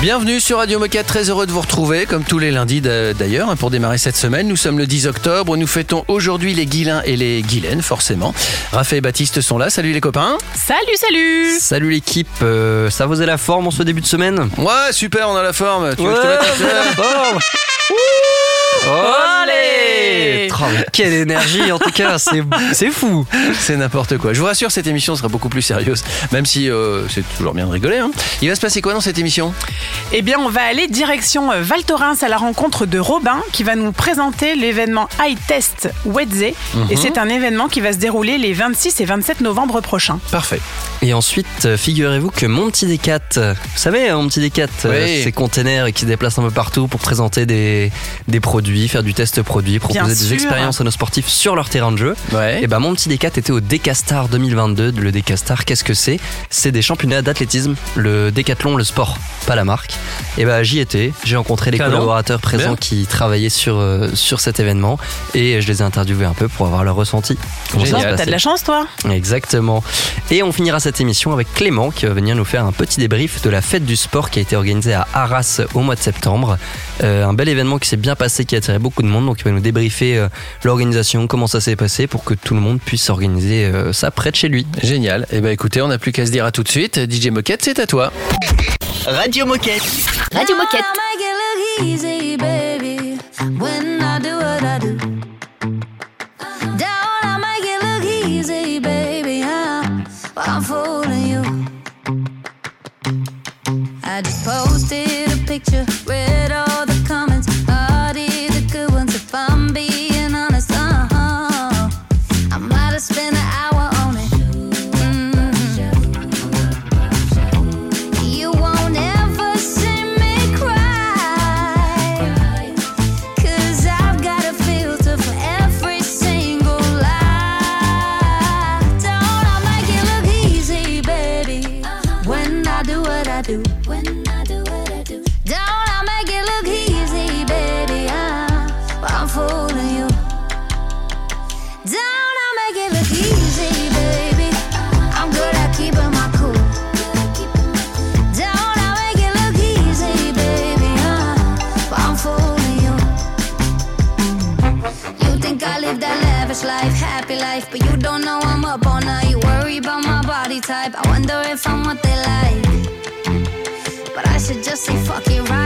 Bienvenue sur Radio Moquette, très heureux de vous retrouver, comme tous les lundis d'ailleurs, hein, pour démarrer cette semaine. Nous sommes le 10 octobre, nous fêtons aujourd'hui les Guilins et les Guilaines, forcément. Raphaël et Baptiste sont là, salut les copains. Salut, salut Salut l'équipe, euh, ça vous est la forme en ce début de semaine? Ouais, super, on a la forme. Tu veux que je te Ouais, mette la forme? Allez Oh, Quelle énergie en tout cas, c'est c'est fou C'est n'importe quoi. Je vous rassure, cette émission sera beaucoup plus sérieuse, même si euh, c'est toujours bien de rigoler. hein. Il va se passer quoi dans cette émission? Eh bien, on va aller direction euh, Val Thorens à la rencontre de Robin qui va nous présenter l'événement High Test Wedze. Et c'est un événement qui va se dérouler les 26 et 27 novembre prochains. Parfait. Et ensuite, euh, figurez-vous que mon petit Decat, euh, vous savez, hein, mon petit Decat, euh, Oui. ces containers qui se déplacent un peu partout pour présenter des, des produits, faire du test produit, proposer des sûr. expériences à nos sportifs sur leur terrain de jeu. Ouais. Et ben mon petit Decat était au Decastar 2022. Le Decastar, qu'est-ce que c'est? C'est des championnats d'athlétisme, le décathlon, le sport, pas la marque. Et ben j'y étais, j'ai rencontré les Canon. collaborateurs présents Bien. qui travaillaient sur, euh, sur cet événement et je les ai interviewés un peu pour avoir leur ressenti. T'as de la chance, toi? Exactement. Et on finira cette émission avec Clément qui va venir nous faire un petit débrief de la fête du sport qui a été organisée à Arras au mois de septembre. Euh, un bel événement qui s'est bien passé, qui a attiré beaucoup de monde. Donc il va nous débriefer euh, l'organisation, comment ça s'est passé pour que tout le monde puisse organiser euh, ça près de chez lui. Génial. Eh ben écoutez, on n'a plus qu'à se dire à tout de suite. DJ Moquette, c'est à toi. Radio Moquette. Radio Moquette. Say fuck it right.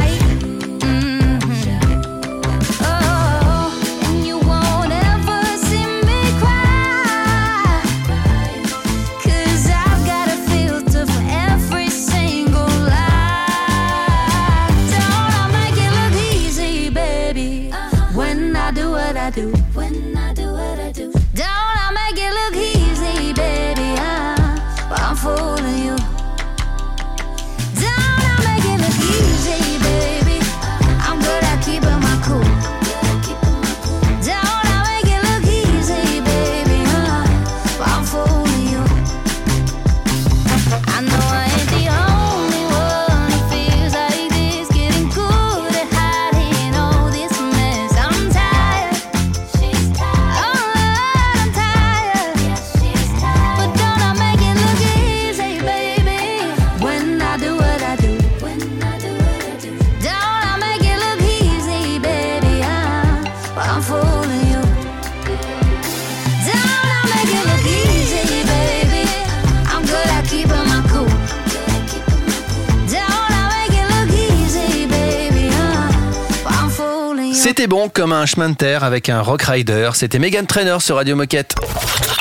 Comme un chemin de terre avec un rock rider. C'était Megan Trainer sur Radio Moquette.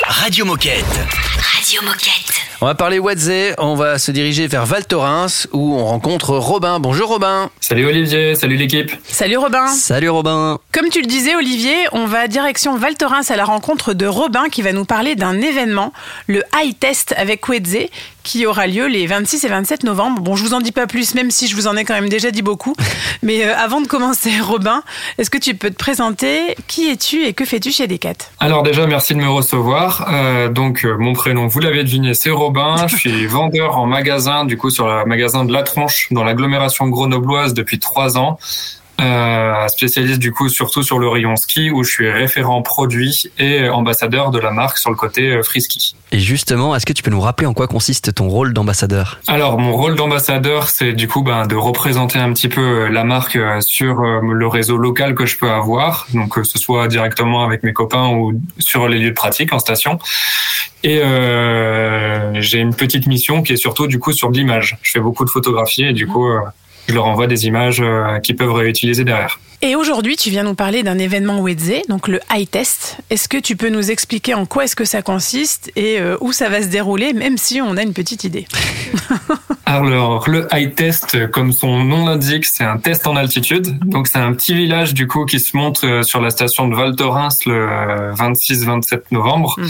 Radio Moquette. Radio Moquette. On va parler Wadze, on va se diriger vers Val Thorens où on rencontre Robin. Bonjour Robin. Salut Olivier, salut l'équipe. Salut Robin Salut Robin Comme tu le disais Olivier, on va direction Val Thorens à la rencontre de Robin qui va nous parler d'un événement, le High Test avec Wedze, qui aura lieu les 26 et 27 novembre. Bon, je vous en dis pas plus, même si je vous en ai quand même déjà dit beaucoup. Mais euh, avant de commencer, Robin, est-ce que tu peux te présenter? Qui es-tu et que fais-tu chez Decat? Alors déjà, merci de me recevoir. Euh, donc euh, mon prénom, vous l'avez deviné, c'est Robin. Je suis vendeur en magasin, du coup sur le magasin de La Tronche dans l'agglomération grenobloise depuis trois ans. Euh, spécialiste du coup surtout sur le rayon ski où je suis référent produit et ambassadeur de la marque sur le côté euh, free ski. Et justement, est-ce que tu peux nous rappeler en quoi consiste ton rôle d'ambassadeur? Alors mon rôle d'ambassadeur, c'est du coup ben, de représenter un petit peu euh, la marque sur le réseau local que je peux avoir, donc que ce soit directement avec mes copains ou sur les lieux de pratique en station. Et euh, j'ai une petite mission qui est surtout du coup sur de l'image. Je fais beaucoup de photographies et du coup euh, je leur envoie des images euh, qu'ils peuvent réutiliser derrière. Et aujourd'hui, tu viens nous parler d'un événement Wedze, donc le High Test. Est-ce que tu peux nous expliquer en quoi est-ce que ça consiste et euh, où ça va se dérouler, même si on a une petite idée? Alors, le high test, comme son nom l'indique, c'est un test en altitude. Donc, c'est un petit village, du coup, qui se monte euh, sur la station de Val Thorens le 26-27 novembre, Mhm.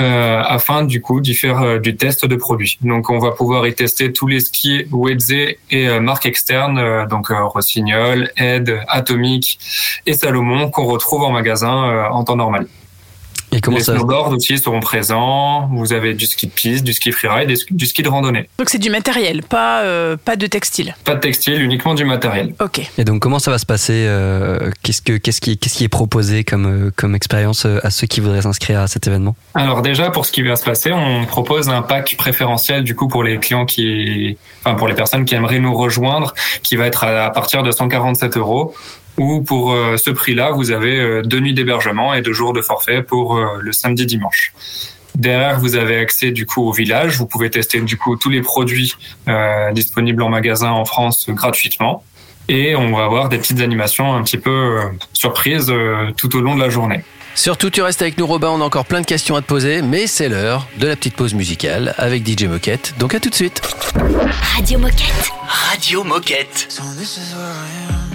euh, afin, du coup, d'y faire euh, du test de produits. Donc, on va pouvoir y tester tous les skis Wedze et euh, marques externes, euh, donc euh, Rossignol, Ed, Et Salomon, qu'on retrouve en magasin euh, en temps normal. Et comment les ça snowboards aussi seront présents. Vous avez du ski de piste, du ski freeride du ski de randonnée. Donc c'est du matériel, pas, euh, pas de textile. Pas de textile, uniquement du matériel. Ok. Et donc comment ça va se passer euh, Qu'est-ce que qu'est-ce qui qu'est-ce qui est proposé comme comme expérience à ceux qui voudraient s'inscrire à cet événement? Alors déjà, pour ce qui va se passer, on propose un pack préférentiel du coup pour les clients qui, enfin pour les personnes qui aimeraient nous rejoindre, qui va être à, à partir de 147 euros. Ou pour euh, ce prix-là, vous avez euh, deux nuits d'hébergement et deux jours de forfait pour euh, le samedi dimanche. Derrière, vous avez accès du coup au village. Vous pouvez tester du coup tous les produits euh, disponibles en magasin en France gratuitement. Et on va avoir des petites animations un petit peu euh, surprises euh, tout au long de la journée. Surtout, tu restes avec nous, Robin. On a encore plein de questions à te poser, mais c'est l'heure de la petite pause musicale avec DJ Moquette. Donc à tout de suite. Radio Moquette. Radio Moquette. So this is where I am.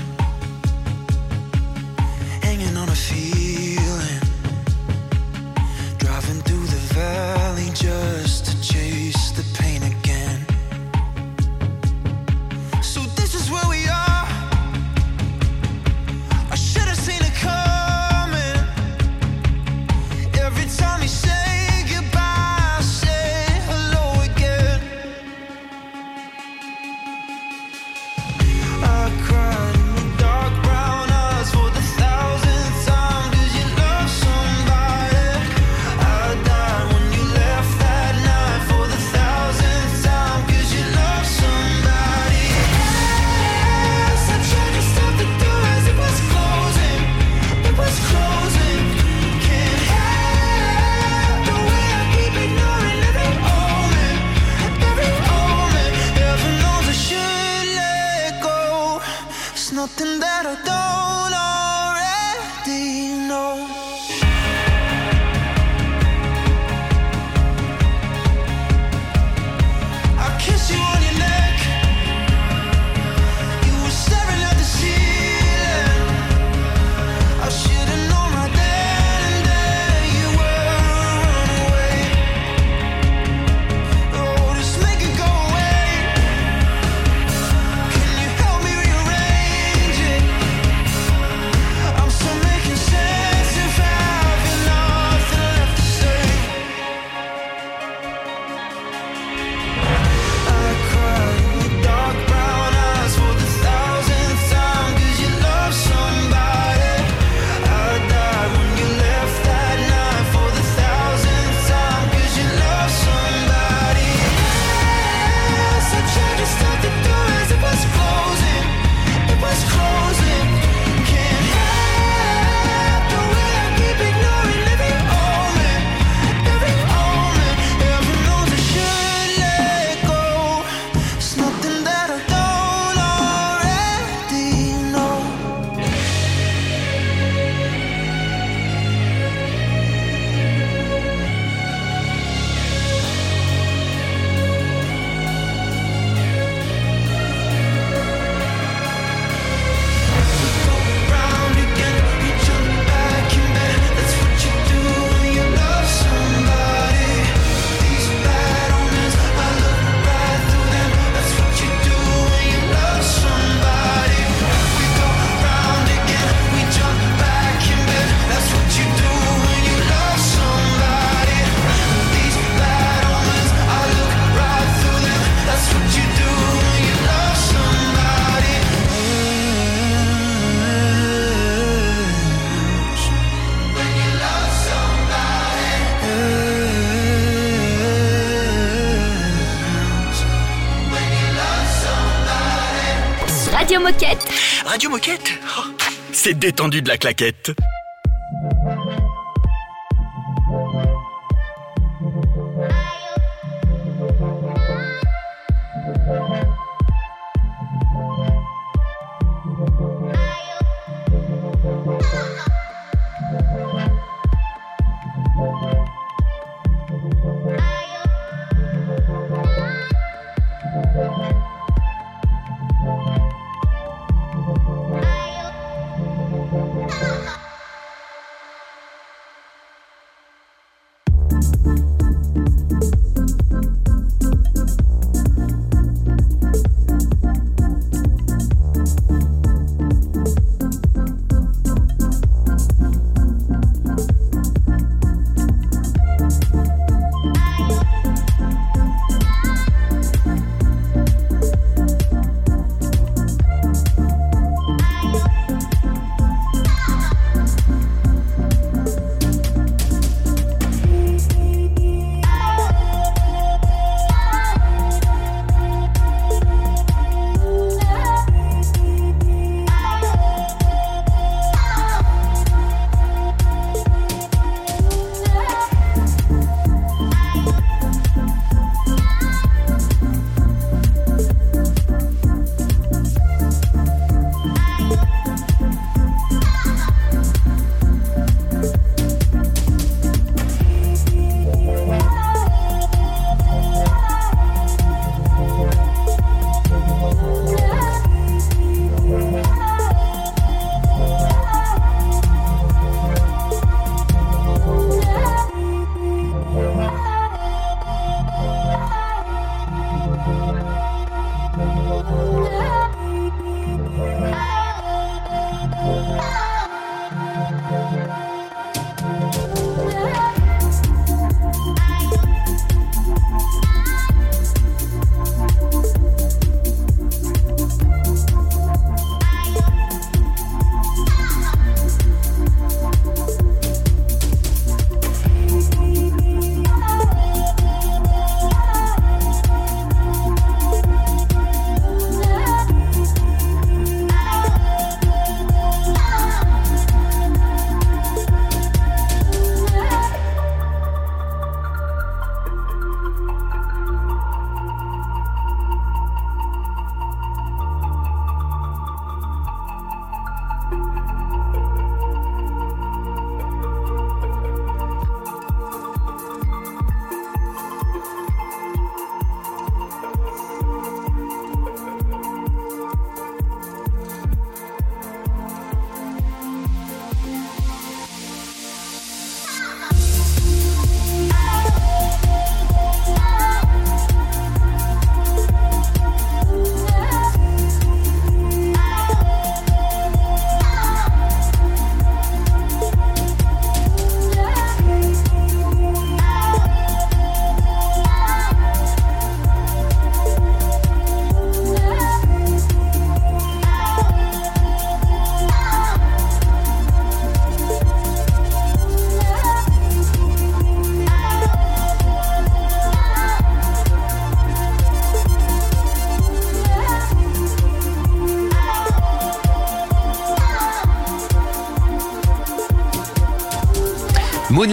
Détendu de la claquette.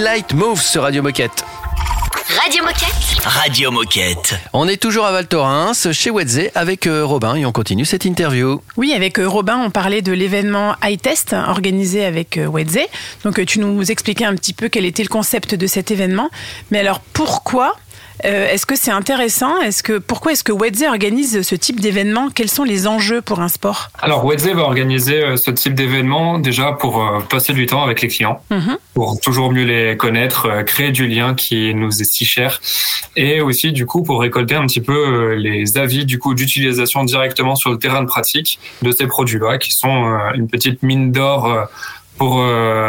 Moonlight Moves sur Radio Moquette. Radio Moquette. Radio Moquette. On est toujours à Val Thorens, chez Wedze, avec euh, Robin, et on continue cette interview. Oui, avec euh, Robin, on parlait de l'événement iTest organisé avec euh, Wedze. Donc, tu nous expliquais un petit peu quel était le concept de cet événement. Mais alors, pourquoi euh, Est-ce que c'est intéressant? Est-ce que pourquoi est-ce que Wedze organise ce type d'événement? Quels sont les enjeux pour un sport? Alors, Wedze va organiser euh, ce type d'événement déjà pour euh, passer du temps avec les clients, Mhm. pour toujours mieux les connaître, créer du lien qui nous est si cher, et aussi du coup pour récolter un petit peu les avis du coup d'utilisation directement sur le terrain de pratique de ces produits-là, qui sont une petite mine d'or. pour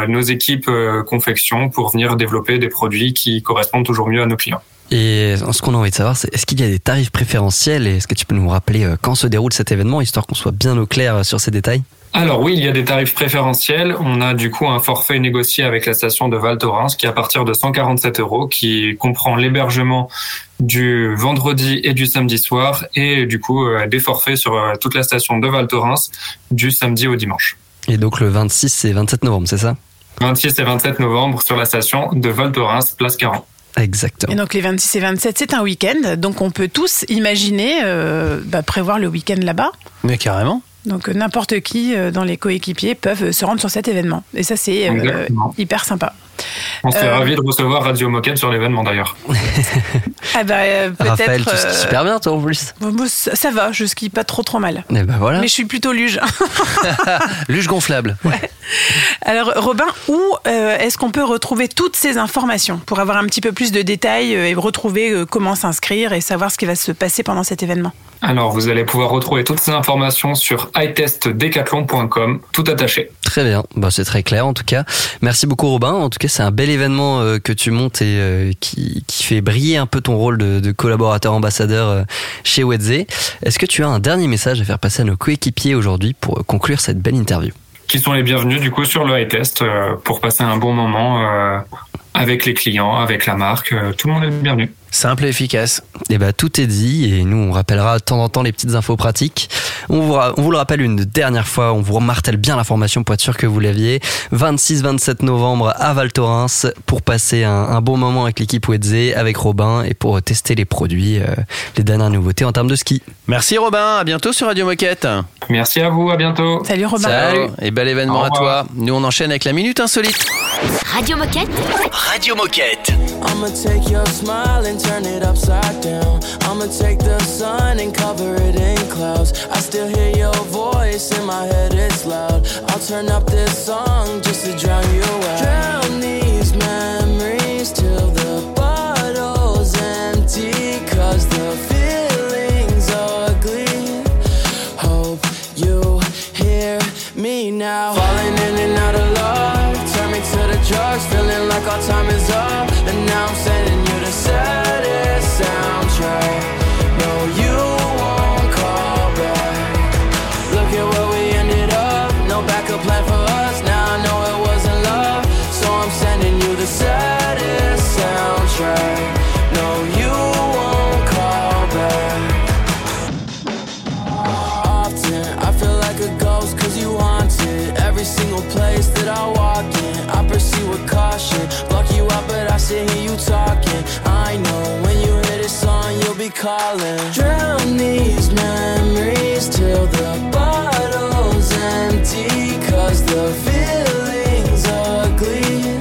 nos équipes confection, pour venir développer des produits qui correspondent toujours mieux à nos clients. Et ce qu'on a envie de savoir, c'est est-ce qu'il y a des tarifs préférentiels et est-ce que tu peux nous rappeler euh, quand se déroule cet événement, histoire qu'on soit bien au clair euh, sur ces détails? Alors oui, il y a des tarifs préférentiels. On a du coup un forfait négocié avec la station de Val Thorens qui est à partir de 147 euros, qui comprend l'hébergement du vendredi et du samedi soir et du coup euh, des forfaits sur toute la station de Val Thorens du samedi au dimanche. Et donc le 26 et 27 novembre, c'est ça? 26 et 27 novembre sur la station de Val Thorens, place 40. Exactement. Et donc les 26 et 27, c'est un week-end. Donc on peut tous imaginer euh, bah, prévoir le week-end là-bas. Mais carrément. Donc euh, n'importe qui euh, dans les coéquipiers peuvent se rendre sur cet événement. Et ça, c'est euh, hyper sympa. On serait Euh, ravis de recevoir Radio Moquette sur l'événement d'ailleurs. Ah bah euh, Raphaël, peut-être. tu skis euh, super bien toi en plus. bon, moi, ça, ça va, je skie pas trop trop mal. Et ben voilà. Mais je suis plutôt luge. Luge gonflable. Alors Robin, où euh, est-ce qu'on peut retrouver toutes ces informations pour avoir un petit peu plus de détails et retrouver comment s'inscrire et savoir ce qui va se passer pendant cet événement? Alors vous allez pouvoir retrouver toutes ces informations sur itestdecathlon.com, tout attaché. Très bien, bah, c'est très clair en tout cas. Merci beaucoup Robin. En tout cas, c'est un bel événement euh, que tu montes et euh, qui, fait briller un peu ton rôle de, collaborateur ambassadeur euh, chez Wedze. Est-ce que tu as un dernier message à faire passer à nos coéquipiers aujourd'hui pour conclure cette belle interview? Qui sont les bienvenus du coup sur le iTest euh, pour passer un bon moment avec les clients, avec la marque. Tout le monde est bienvenu. Simple et efficace. Eh ben, tout est dit et nous, on rappellera de temps en temps les petites infos pratiques. On vous, ra- on vous le rappelle une dernière fois, on vous martèle bien l'information pour être sûr que vous l'aviez. 26-27 novembre à Val Thorens pour passer un, un bon moment avec l'équipe Wedze, avec Robin et pour tester les produits, euh, les dernières nouveautés en termes de ski. Merci Robin, à bientôt sur Radio Moquette. Merci à vous, à bientôt. Salut Robin. Salut et bel événement à toi. Nous on enchaîne avec la minute insolite. Radio Moquette. Radio Moquette. I'ma take your smile and turn it upside down. I'ma take the sun and cover it in clouds. I still hear your voice in my head, it's loud. I'll turn up this song just to drown you out. Drown these be calling. Drown these memories till the bottle's empty Cause the feeling's ugly.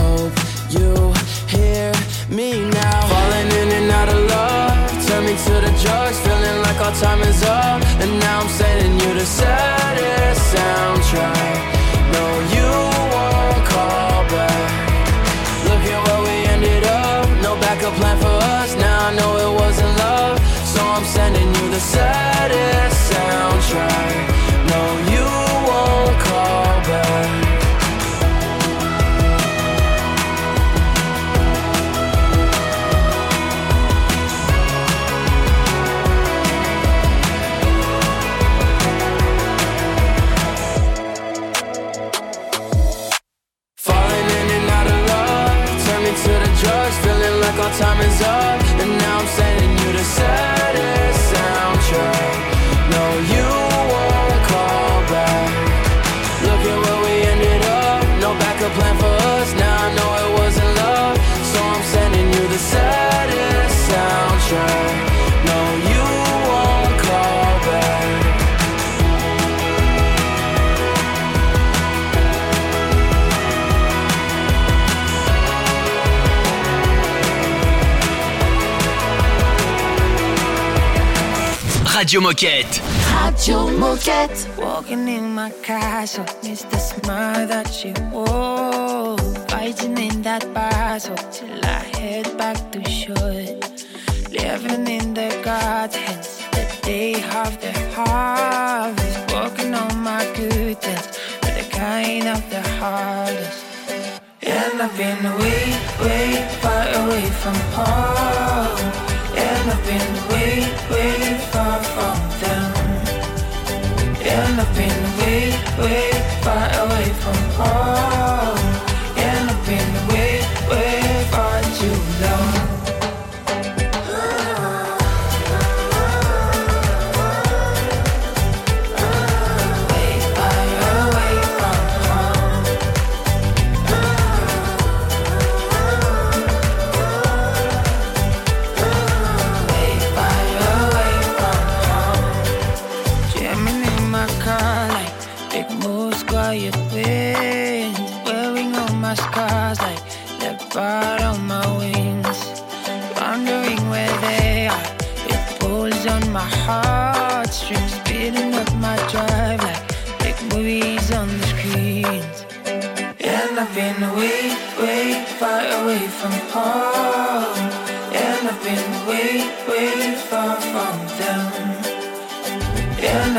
Hope you hear me now. Falling in and out of love Turn me to the drugs Feeling like our time is up. And now I'm sending you the saddest soundtrack saddest soundtrack Radio Moquette. Radio Moquette. Walking in my castle, miss the smile that she wore. Fighting in that battle till I head back to shore. Living in the gardens, the day of the harvest. Working on my good deeds, but the kind of the hardest. And I've been way, way far away from home. And I've been way, way I've been way far away.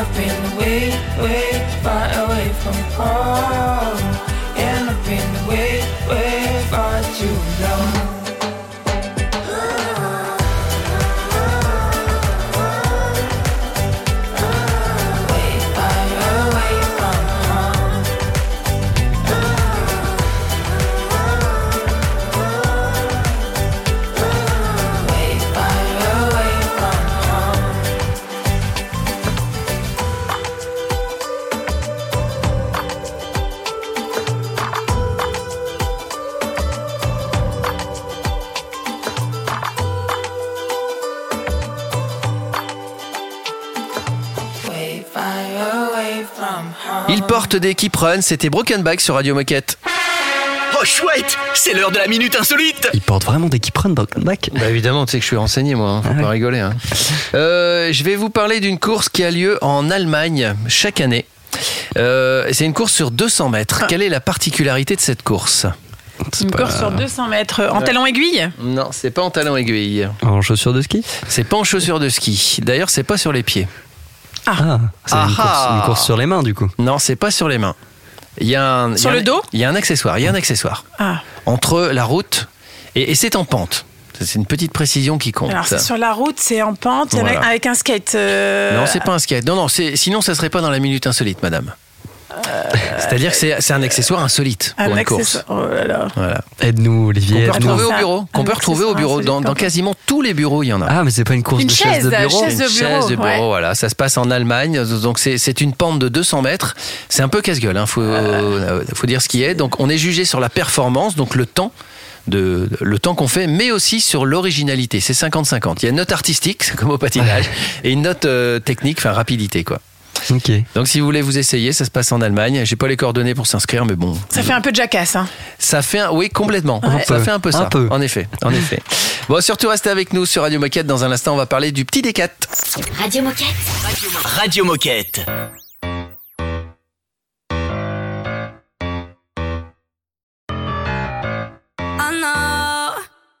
I've been way, way far away from home. Des keep run, c'était Broken Back sur Radio Moquette. Oh chouette C'est l'heure de la minute insolite Il porte vraiment des keep run dans le bac. Bah évidemment, tu sais que je suis renseigné moi, hein. faut Ah pas ouais. rigoler. hein. Euh, je vais vous parler d'une course qui a lieu en Allemagne chaque année. Euh, c'est une course sur 200 mètres. Quelle est la particularité de cette course? Une course sur 200 mètres en talon aiguille. Non, c'est pas en talon aiguille. En chaussures de ski? C'est pas en chaussures de ski. D'ailleurs, c'est pas sur les pieds. Ah, c'est une, Ah course, ah. une course sur les mains du coup. Non, c'est pas sur les mains. Il y a un, Sur il y a le un- dos Il y a un accessoire. Il y a un accessoire Ah. entre la route et, et c'est en pente. C'est une petite précision qui compte. Alors c'est sur la route, c'est en pente, Voilà. avec un skate. euh, Non, c'est pas un skate. Non, non, c'est- sinon ça serait pas dans la minute insolite, madame. C'est-à-dire que c'est un accessoire insolite un pour une course. Oh là là. Voilà. Aide-nous, Qu'on Olivier. peut aide-nous. retrouver au bureau. Qu'on peut retrouver au bureau. Dans, quasiment tous les bureaux, il y en a. Ah, mais c'est pas une course Une de chaise, chaise, de bureau. chaise de Une bureau, chaise de bureau, ouais. voilà. Ça se passe en Allemagne, donc c'est une pente de 200 mètres. C'est un peu casse-gueule, hein. faut, euh, faut dire ce qui est. Donc on est jugé sur la performance, donc le temps. De, le temps qu'on fait, mais aussi sur l'originalité. C'est 50-50. Il y a une note artistique, c'est comme au patinage, et une note euh, technique, enfin rapidité, quoi. Ok. Donc si vous voulez vous essayer, ça se passe en Allemagne. J'ai pas les coordonnées pour s'inscrire, mais bon. Ça fait un peu de jacasse. Hein. Ça fait un, oui, complètement. Ça fait un peu ça. Un peu. En effet, en effet. Bon, surtout restez avec nous sur Radio Moquette. Dans un instant, on va parler du petit D4. Radio Moquette. Radio Moquette.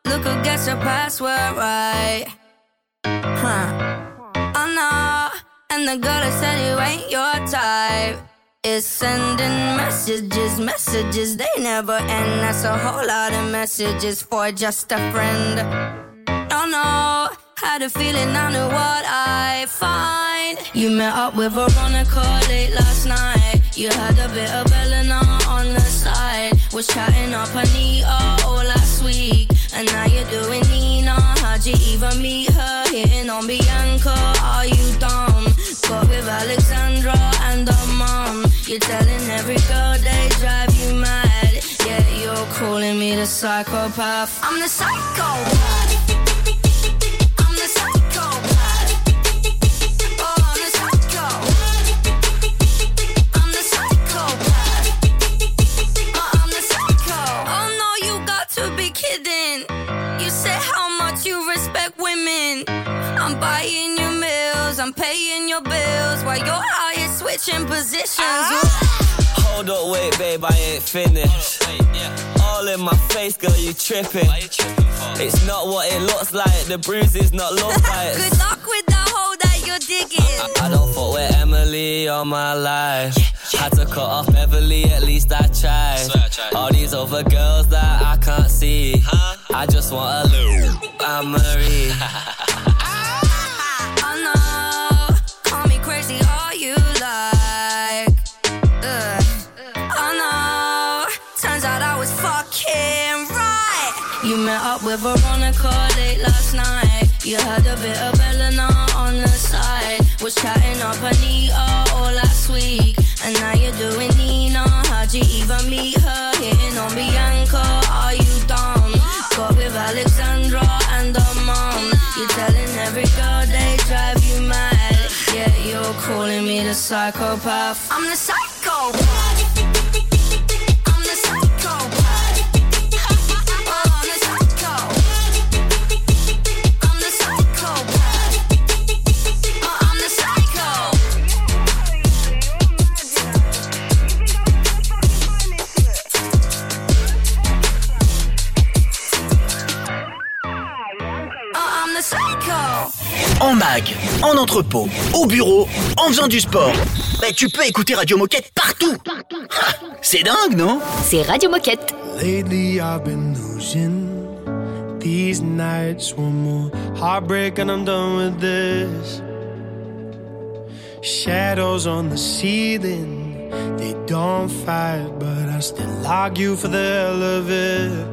Look who gets your password right. Huh. I know. And the girl that said you ain't your type is sending messages, messages they never end. That's a whole lot of messages for just a friend. Oh no, had a feeling I knew what I find. You met up with Veronica late last night. You had a bit of Elena on the side. Was chatting up Anita all last week. And now you're doing Nina. How'd you even meet her? Hitting on Bianca. Are you dumb? Got with Alexandra and her mom. You're telling every girl they drive you mad. Yeah, you're calling me the psychopath. I'm the psychopath. Switching positions. Hold up, wait, babe, I ain't finished. All in my face, girl, you tripping. It's not what it looks like, the bruises not love Good luck with the hole that you're digging. I don't fuck with Emily all my life. Had to cut off Beverly, at least I tried. All these other girls that I can't see. I just want a little Anne Marie. Met up with Veronica late last night. You had a bit of Eleanor on the side. Was chatting up Anita all last week. And now you're doing Nina. How'd you even meet her? Hitting on Bianca. Are you dumb? Got with Alexandra and her mom. You're telling every girl they drive you mad. Yeah, you're calling me the psychopath. I'm the psychopath. En mag, en entrepôt, au bureau, en faisant du sport. Mais tu peux écouter Radio Moquette partout. Ha, C'est dingue, non? C'est Radio Moquette. Lately I've been losing these nights. One more heartbreak and I'm done with this. Shadows on the ceiling, they don't fight, but I still argue for the hell of it.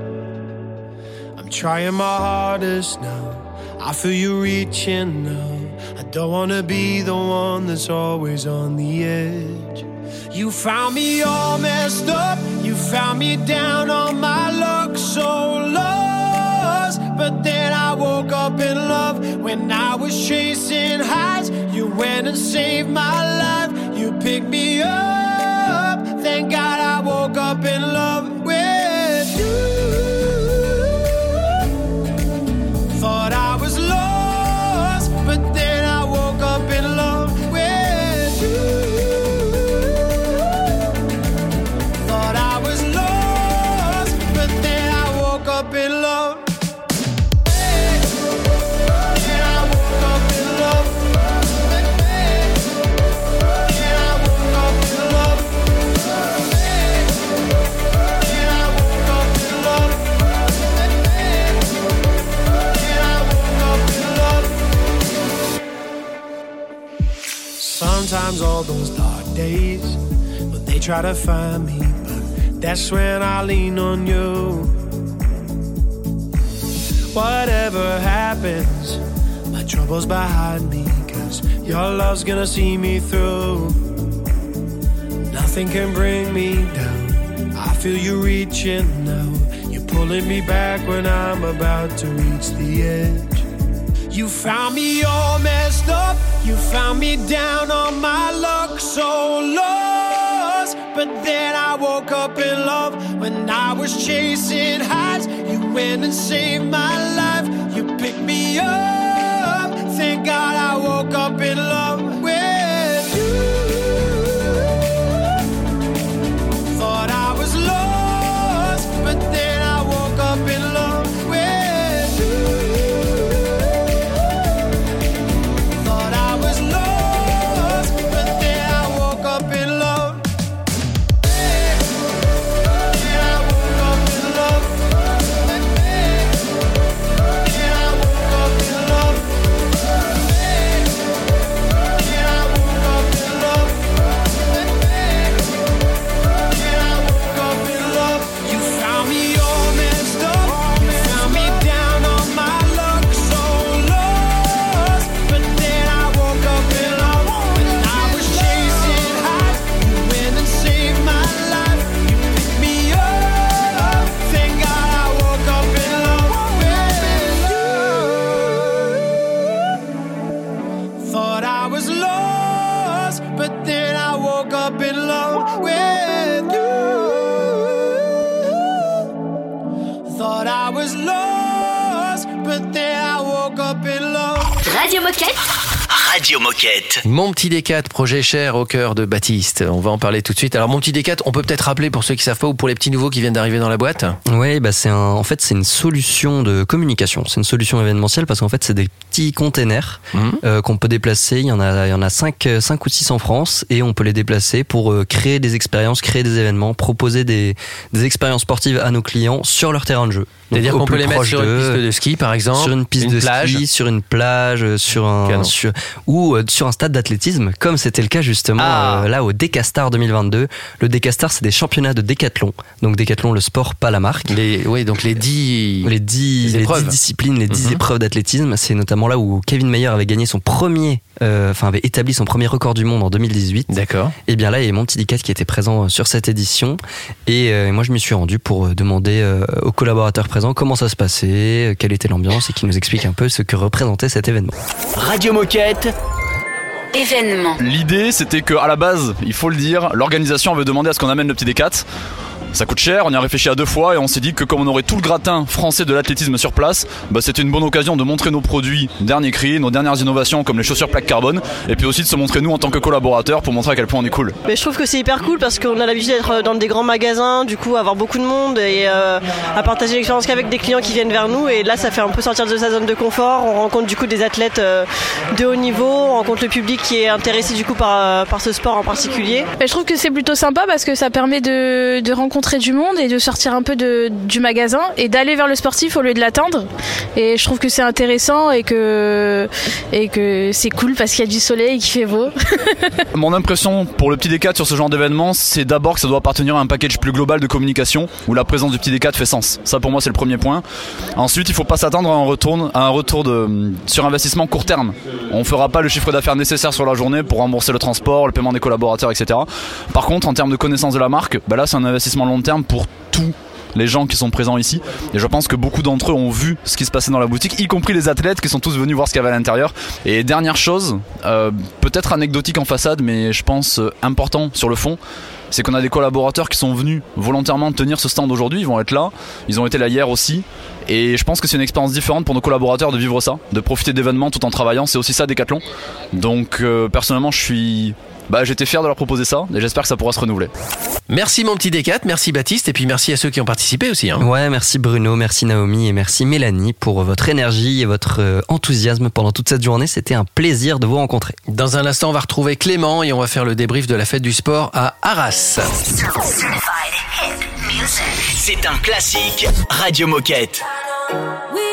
I'm trying my hardest now. I feel you reaching now. I don't wanna be the one that's always on the edge. You found me all messed up. You found me down on my luck, so lost. But then I woke up in love when I was chasing highs. You went and saved my life. You picked me up. Thank God I woke up in love All those dark days, when they try to find me, but that's when I lean on you. Whatever happens, my troubles behind me, cause your love's gonna see me through. Nothing can bring me down. I feel you reaching now. You're pulling me back when I'm about to reach the edge. You found me all messed up. You found me down on my luck, so lost. But then I woke up in love when I was chasing highs. You went and saved my life. You picked me up. Thank God I woke up in love Radio Moquette. Mon petit D4, projet cher au cœur de Baptiste. On va en parler tout de suite. Alors, mon petit D4, on peut peut-être rappeler pour ceux qui savent pas ou pour les petits nouveaux qui viennent d'arriver dans la boîte. Oui, bah c'est un, en fait c'est une solution de communication, c'est une solution événementielle parce qu'en fait c'est des petits containers Mhm. euh, qu'on peut déplacer. Il y en a, il y en a 5, cinq ou 6 en France et on peut les déplacer pour euh, créer des expériences, créer des événements, proposer des, des expériences sportives à nos clients sur leur terrain de jeu. C'est-à-dire qu'on peut les mettre sur une piste de ski, par exemple. sur une piste une de plage. ski, sur une plage, euh, sur un, sur- ou euh, sur un stade d'athlétisme, comme c'était le cas justement Ah. euh, là au Decastar 2022. Le Decastar, c'est des championnats de décathlon. Donc décathlon, le sport, pas la marque. Les, oui, donc les 10. Les 10, Les. 10 disciplines, les 10 Mhm. épreuves d'athlétisme, c'est notamment là où Kevin Mayer avait gagné son premier, euh, enfin avait établi son premier record du monde en 2018. D'accord. Et bien là, il y a mon petit Dicat qui était présent sur cette édition. Et euh, moi, je m'y suis rendu pour demander euh, aux collaborateurs présents comment ça se passait, quelle était l'ambiance et qu'ils nous expliquent un peu ce que représentait cet événement. Radio Moquette. L'idée, c'était que à la base, il faut le dire, l'organisation avait demandé à ce qu'on amène le petit D4. Ça coûte cher, on y a réfléchi à deux fois et on s'est dit que comme on aurait tout le gratin français de l'athlétisme sur place, bah c'était une bonne occasion de montrer nos produits dernier cri, nos dernières innovations comme les chaussures plaques carbone, et puis aussi de se montrer nous en tant que collaborateurs pour montrer à quel point on est cool. Mais je trouve que c'est hyper cool parce qu'on a l'habitude d'être dans des grands magasins, du coup avoir beaucoup de monde et euh, à partager l'expérience qu'avec des clients qui viennent vers nous. Et là, ça fait un peu sortir de sa zone de confort. On rencontre du coup des athlètes euh, de haut niveau, on rencontre le public qui est intéressé du coup par, euh, par ce sport en particulier. Mais je trouve que c'est plutôt sympa parce que ça permet de, de rencontrer du monde et de sortir un peu du magasin et d'aller vers le sportif au lieu de l'attendre. Et je trouve que c'est intéressant et que, et que c'est cool parce qu'il y a du soleil et qu'il fait beau. Mon impression pour le petit D4 sur ce genre d'événement, c'est d'abord que ça doit appartenir à un package plus global de communication où la présence du petit D4 fait sens. Ça pour moi c'est le premier point. Ensuite, il faut pas s'attendre à un retour, à un retour de, sur investissement court terme. On fera pas le chiffre d'affaires nécessaire sur la journée pour rembourser le transport, le paiement des collaborateurs, etc. Par contre, en termes de connaissance de la marque, bah là c'est un investissement long terme pour tous les gens qui sont présents ici. Et je pense que beaucoup d'entre eux ont vu ce qui se passait dans la boutique, y compris les athlètes qui sont tous venus voir ce qu'il y avait à l'intérieur. Et dernière chose, euh, peut-être anecdotique en façade, mais je pense euh, important sur le fond, c'est qu'on a des collaborateurs qui sont venus volontairement tenir ce stand aujourd'hui, ils vont être là, ils ont été là hier aussi. Et je pense que c'est une expérience différente pour nos collaborateurs de vivre ça, de profiter d'événements tout en travaillant, c'est aussi ça Decathlon. Donc euh, personnellement je suis... Bah, j'étais fier de leur proposer ça et j'espère que ça pourra se renouveler. Merci mon petit D4, merci Baptiste, et puis merci à ceux qui ont participé aussi. hein. Ouais, merci Bruno, merci Naomi et merci Mélanie pour votre énergie et votre euh, enthousiasme pendant toute cette journée. C'était un plaisir de vous rencontrer. Dans un instant, on va retrouver Clément et on va faire le débrief de la fête du sport à Arras. C'est un classique Radio Moquette. We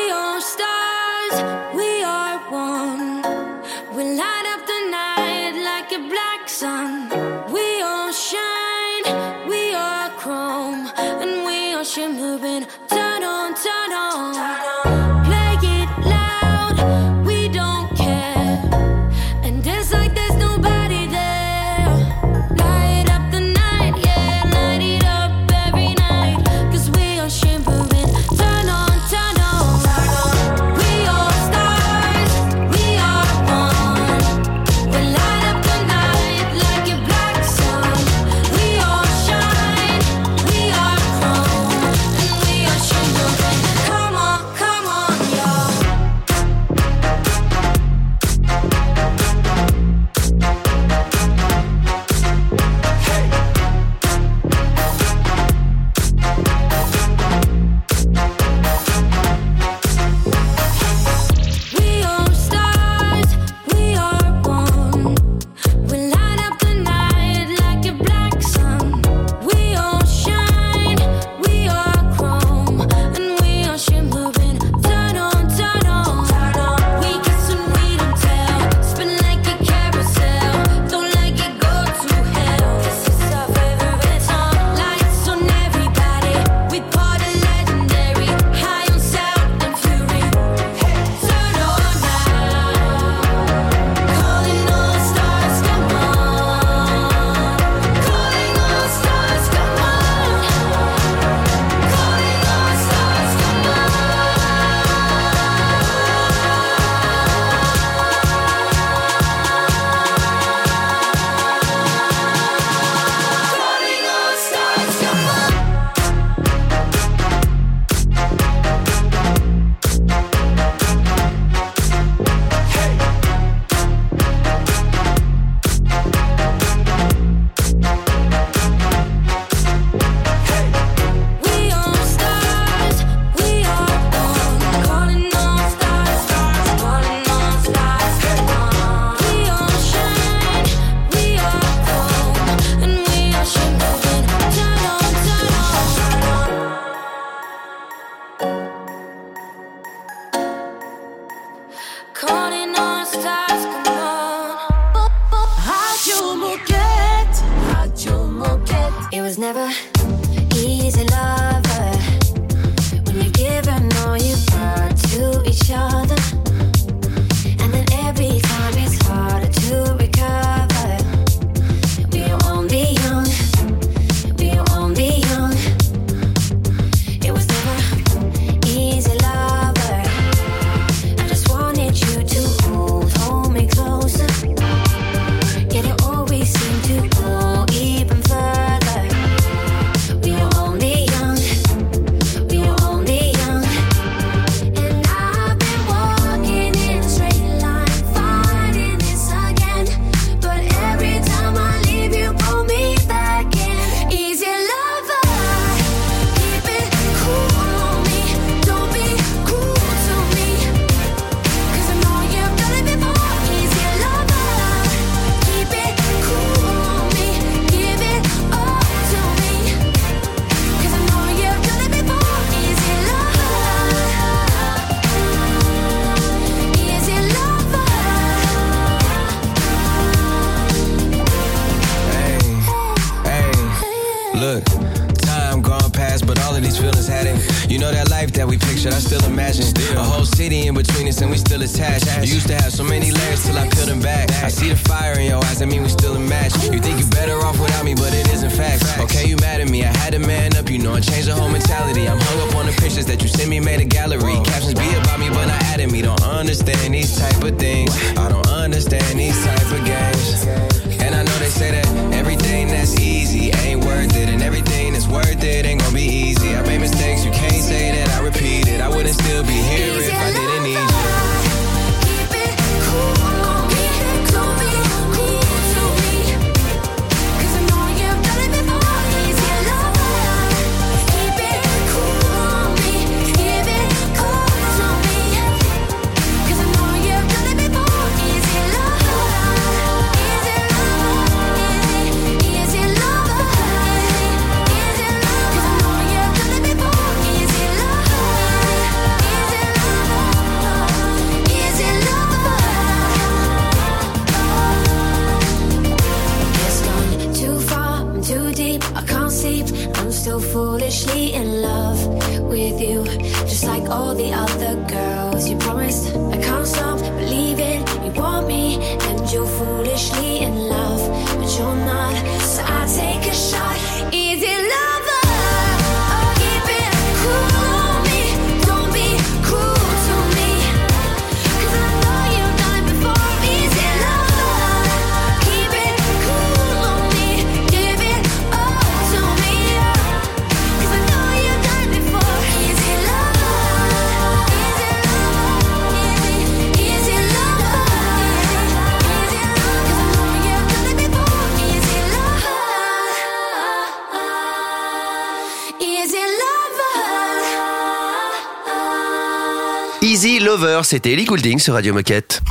c'était Ellie Goulding sur Radio Moquette.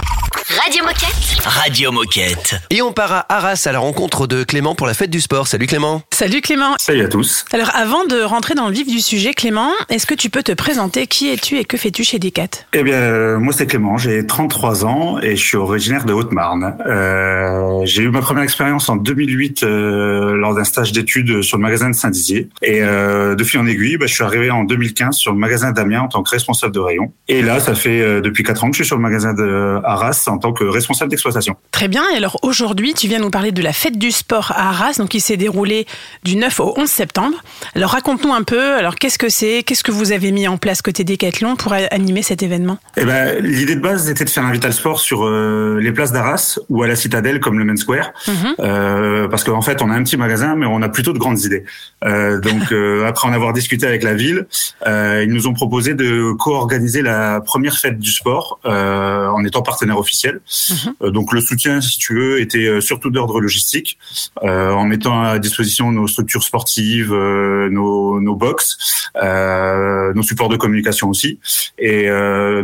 Radio Moquette. Radio Moquette. Et on part à Arras à la rencontre de Clément pour la fête du sport. Salut Clément. Salut Clément. Salut à tous. Alors avant de rentrer dans le vif du sujet, Clément, est-ce que tu peux te présenter Qui es-tu et que fais-tu chez Decat? Eh bien, euh, moi c'est Clément, j'ai 33 ans et je suis originaire de Haute-Marne. Euh, j'ai eu ma première expérience en 2008 euh, lors d'un stage d'études sur le magasin de Saint-Dizier. Et euh, de fil en aiguille, bah, je suis arrivé en 2015 sur le magasin d'Amiens en tant que responsable de rayon. Et là, ça fait euh, depuis 4 ans que je suis sur le magasin de Arras en tant que responsable d'exploitation. Très bien. Et alors aujourd'hui, tu viens nous parler de la fête du sport à Arras, donc qui s'est déroulée du 9 au 11 septembre. Alors raconte-nous un peu. Alors qu'est-ce que c'est? Qu'est-ce que vous avez mis en place côté Décathlon pour animer cet événement? Eh ben, l'idée de base était de faire un Vital Sport sur euh, les places d'Arras ou à la Citadelle comme le Main Square, euh, parce qu'en fait on a un petit magasin mais on a plutôt de grandes idées. Euh, donc euh, après en avoir discuté avec la ville, euh, ils nous ont proposé de co-organiser la première fête du sport euh, en étant partenaire officiel. Euh, donc le soutien, si tu veux, était euh, surtout d'ordre logistique, euh, en mettant à disposition nos structures sportives, nos, nos box, nos supports de communication aussi, et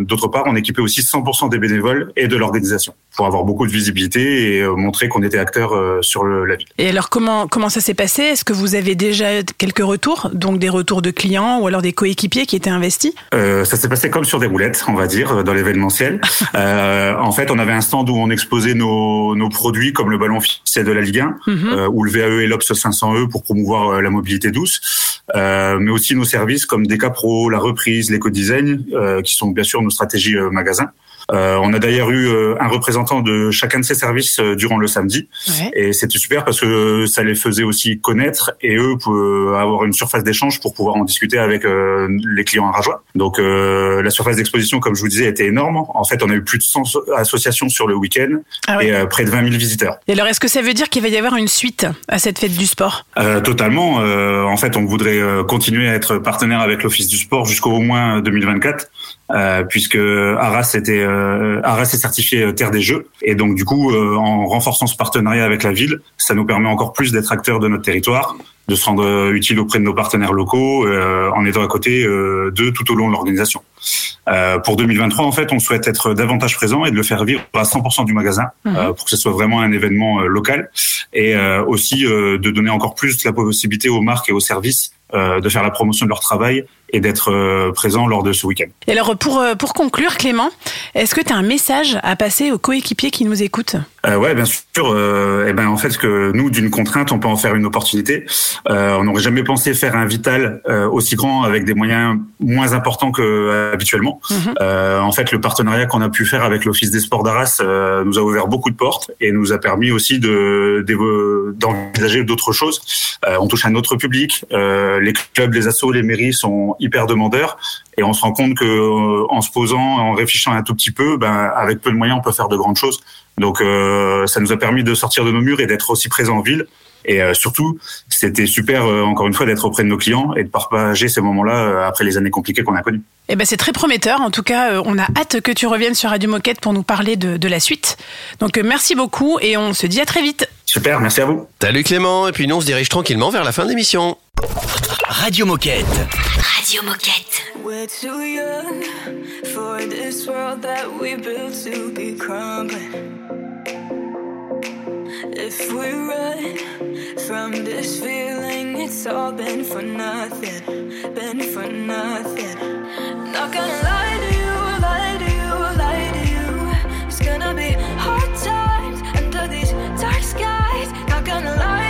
d'autre part, on équipait aussi 100% des bénévoles et de l'organisation pour avoir beaucoup de visibilité et montrer qu'on était acteur sur le, la ville. Et alors comment comment ça s'est passé? Est-ce que vous avez déjà quelques retours, donc des retours de clients ou alors des coéquipiers qui étaient investis? Euh, ça s'est passé comme sur des roulettes, on va dire, dans l'événementiel. Euh, en fait, on avait un stand où on exposait nos, nos produits comme le ballon officiel de la Ligue 1 Mhm. euh, ou le VAE et l'Ops 500E pour promouvoir euh, la mobilité douce, euh, mais aussi nos services comme Decapro, la reprise, l'éco-design, qui sont bien sûr nos stratégies magasins. Euh, on a d'ailleurs eu euh, un représentant de chacun de ces services euh, durant le samedi. Et c'était super parce que ça les faisait aussi connaître et eux pouvaient avoir une surface d'échange pour pouvoir en discuter avec euh, les clients arageois. Donc euh, la surface d'exposition, comme je vous disais, était énorme. En fait, on a eu plus de 100 associations sur le week-end Ah oui. et euh, près de 20 000 visiteurs. Et alors est-ce que ça veut dire qu'il va y avoir une suite à cette fête du sport? Euh, totalement. Euh, en fait, on voudrait euh, continuer à être partenaire avec l'Office du sport jusqu'au moins 2024, euh, puisque Arras était euh, Arras est certifié euh, terre des jeux, et donc du coup, euh, en renforçant ce partenariat avec la ville, ça nous permet encore plus d'être acteurs de notre territoire, de se rendre euh, utile auprès de nos partenaires locaux, euh, en étant à côté euh, d'eux tout au long de l'organisation. Euh, pour 2023, en fait, on souhaite être davantage présent et de le faire vivre à 100% du magasin Mhm. euh, pour que ce soit vraiment un événement local et euh, aussi euh, de donner encore plus la possibilité aux marques et aux services de faire la promotion de leur travail et d'être euh, présent lors de ce week-end. Et alors pour, euh, pour conclure Clément, est-ce que tu as un message à passer aux coéquipiers qui nous écoutent? Euh, ouais, bien sûr. Euh, et ben en fait que nous d'une contrainte, on peut en faire une opportunité. Euh, on n'aurait jamais pensé faire un vital euh, aussi grand avec des moyens moins importants que euh, habituellement. Euh, en fait, le partenariat qu'on a pu faire avec l'Office des sports d'Arras euh, nous a ouvert beaucoup de portes et nous a permis aussi de d'envisager d'autres choses. Euh, on touche un autre public. Euh, les clubs, les assos, les mairies sont hyper demandeurs et on se rend compte que en se posant, en réfléchissant un tout petit peu, ben avec peu de moyens, on peut faire de grandes choses. Donc euh, ça nous a permis de sortir de nos murs et d'être aussi présents en ville. Et euh, surtout, c'était super, euh, encore une fois, d'être auprès de nos clients et de partager ces moments-là euh, après les années compliquées qu'on a connues. Eh ben c'est très prometteur. En tout cas, euh, on a hâte que tu reviennes sur Radio Moquette pour nous parler de, de la suite. Donc euh, merci beaucoup et on se dit à très vite. Super, merci à vous. Salut Clément, et puis nous on se dirige tranquillement vers la fin de l'émission. Radio Moquette. Radio Moquette. We're too young for this world that we built to be crumbling. If we run from this feeling, it's all been for nothing, been for nothing. Not gonna lie to you, lie to you, lie to you. It's gonna be hard times under these dark skies. Not gonna lie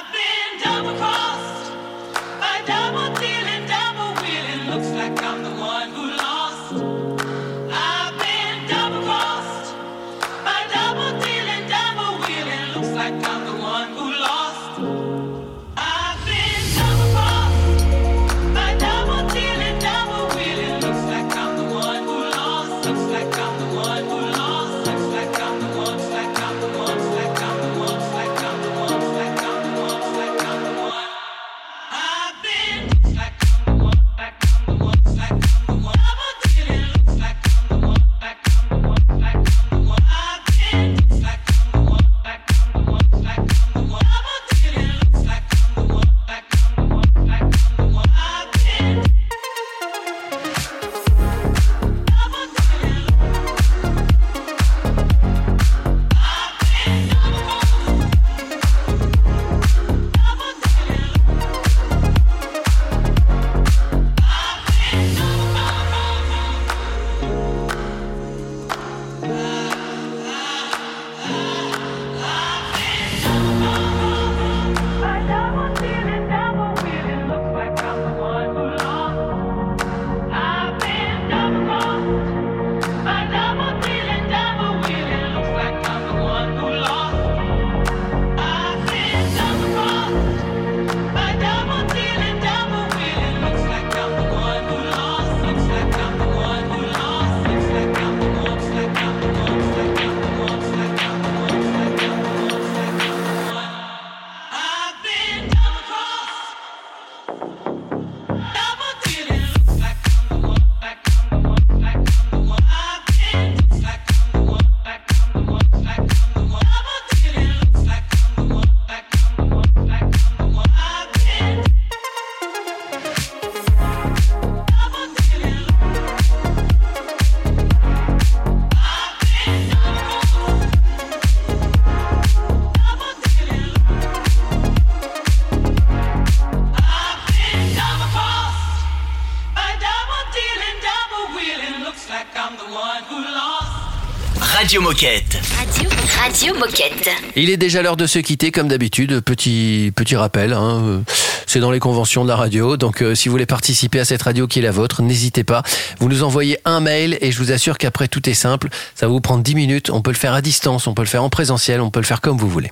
Radio Moquette. Radio, Radio Moquette. Il est déjà l'heure de se quitter, comme d'habitude. Petit, petit rappel, hein, c'est dans les conventions de la radio. Donc, euh, si vous voulez participer à cette radio qui est la vôtre, n'hésitez pas. Vous nous envoyez un mail et je vous assure qu'après, tout est simple. Ça va vous prendre 10 minutes. On peut le faire à distance, on peut le faire en présentiel, on peut le faire comme vous voulez.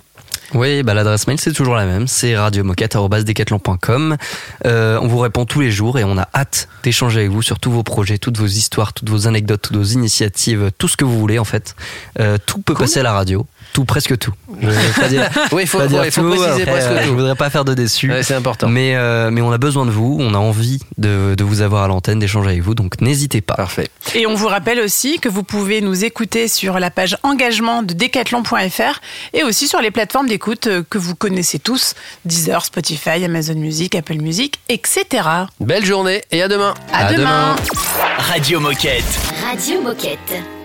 Oui, bah l'adresse mail c'est toujours la même, c'est radiomoquette@decathlon.com. Euh, on vous répond tous les jours et on a hâte d'échanger avec vous sur tous vos projets, toutes vos histoires, toutes vos anecdotes, toutes vos initiatives, tout ce que vous voulez en fait. Euh, tout peut passer à la radio, tout presque tout. Dire- Oui, il faut, dire ouais, faut tout, préciser après, presque euh, tout. Je voudrais pas faire de déçus. Ouais, c'est important. Mais euh, mais on a besoin de vous, on a envie de, de vous avoir à l'antenne, d'échanger avec vous, donc n'hésitez pas. Parfait. Et on vous rappelle aussi que vous pouvez nous écouter sur la page engagement de decathlon.fr et aussi sur les plateformes d'écoute euh, que vous connaissez tous, Deezer, Spotify, Amazon Music, Apple Music, etc. Belle journée et à demain. À, demain. Radio Moquette. Radio Moquette.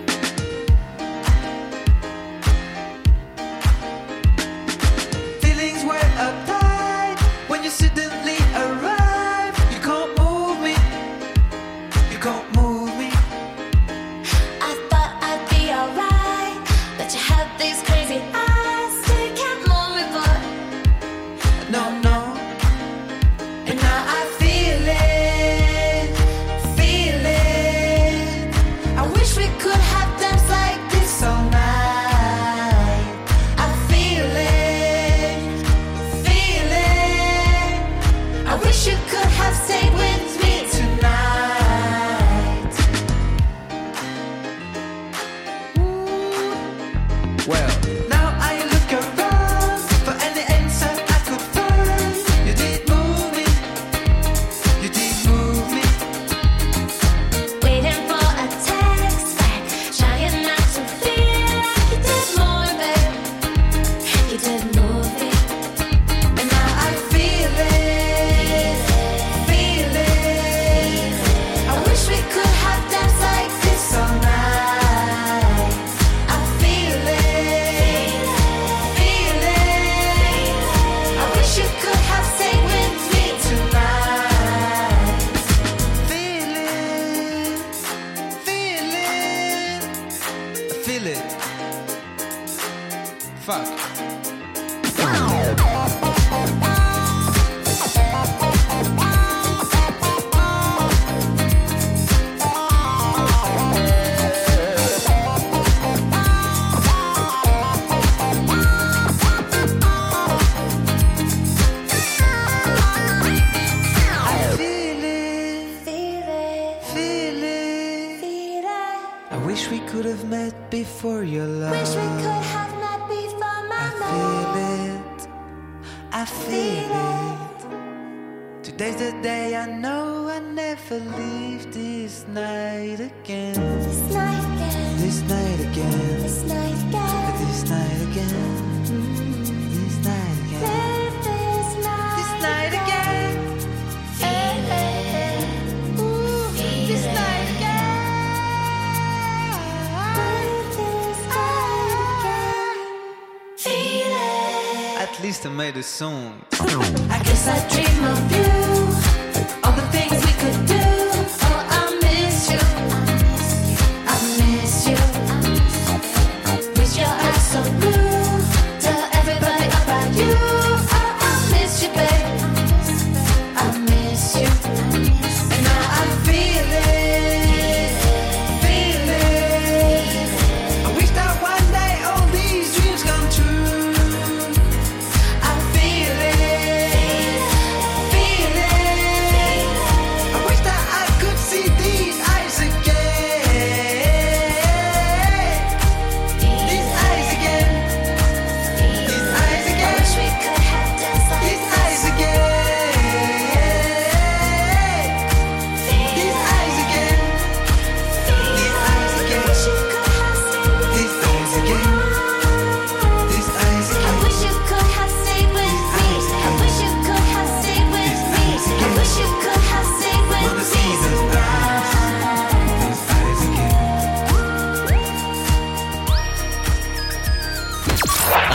Your love. Wish we could have met before my life I feel it, I feel it. Today's the day I know I never leave this night again. This night again, This night again. this night again. This night again. This I made a song. I guess I dream of you.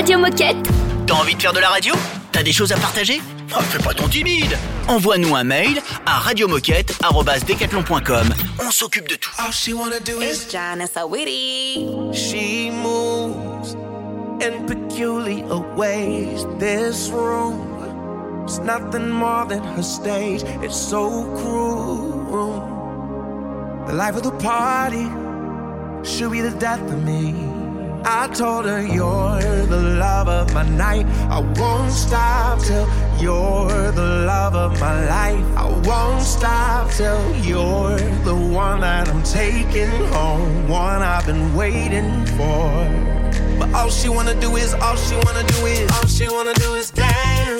Radio Moquette. T'as envie de faire de la radio? T'as des choses à partager? Oh, Fais pas ton timide Envoie-nous un mail à radiomoquette.com. On s'occupe de tout. All she wanna do is. She moves in peculiar ways. This room is nothing more than her stage. It's so cruel. The life of the party should be the death of me. I told her you're the love of my night. I won't stop till you're the love of my life. I won't stop till you're the one that I'm taking home. One I've been waiting for. But all she wanna do is, all she wanna do is, all she wanna do is dance.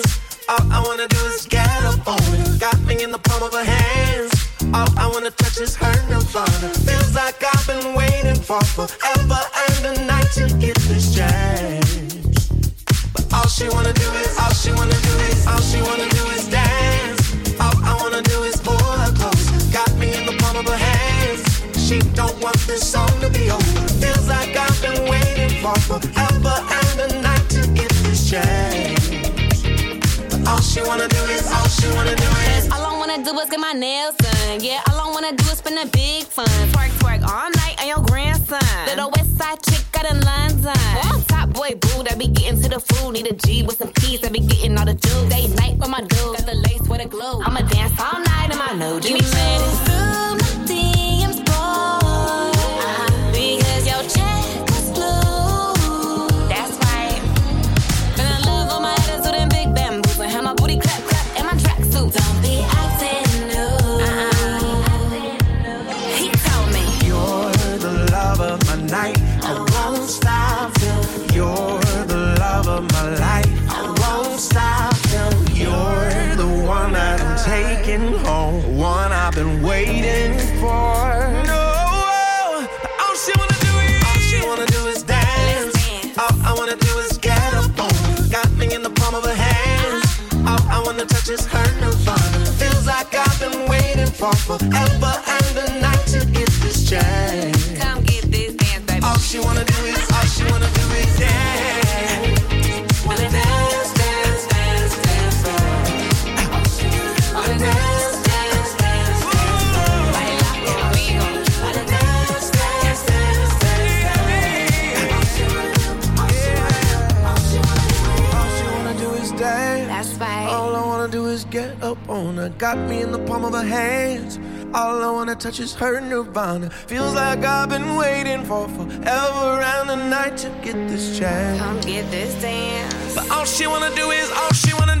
All I wanna do is get up on it. Got me in the palm of her hands. All I wanna touch is her nirvana. Feels like I've been waiting for forever and a night to get this chance. But all she wanna do is, all she wanna do is, all she wanna do is dance. All I wanna do is pull her close. Got me in the palm of her hands. She don't want this song to be over. Feels like I've been waiting for forever and a night to get this chance. But all she wanna do is, all she wanna do is. All I wanna do is get my nails done. Yeah, all I wanna do is spend a big fun. Twerk, twerk all night on your grandson. Little west side chick got in London. Oh, top boy boo that be getting to the food. Need a G with some keys that be getting all the juice. Day night with my dude. Got the lace with a glue. I'ma dance all night in my new Give me Wanna her nirvana. Feels like I've been waiting for forever and a night to get this chance. Come get this dance. But all she wanna do is, all she wanna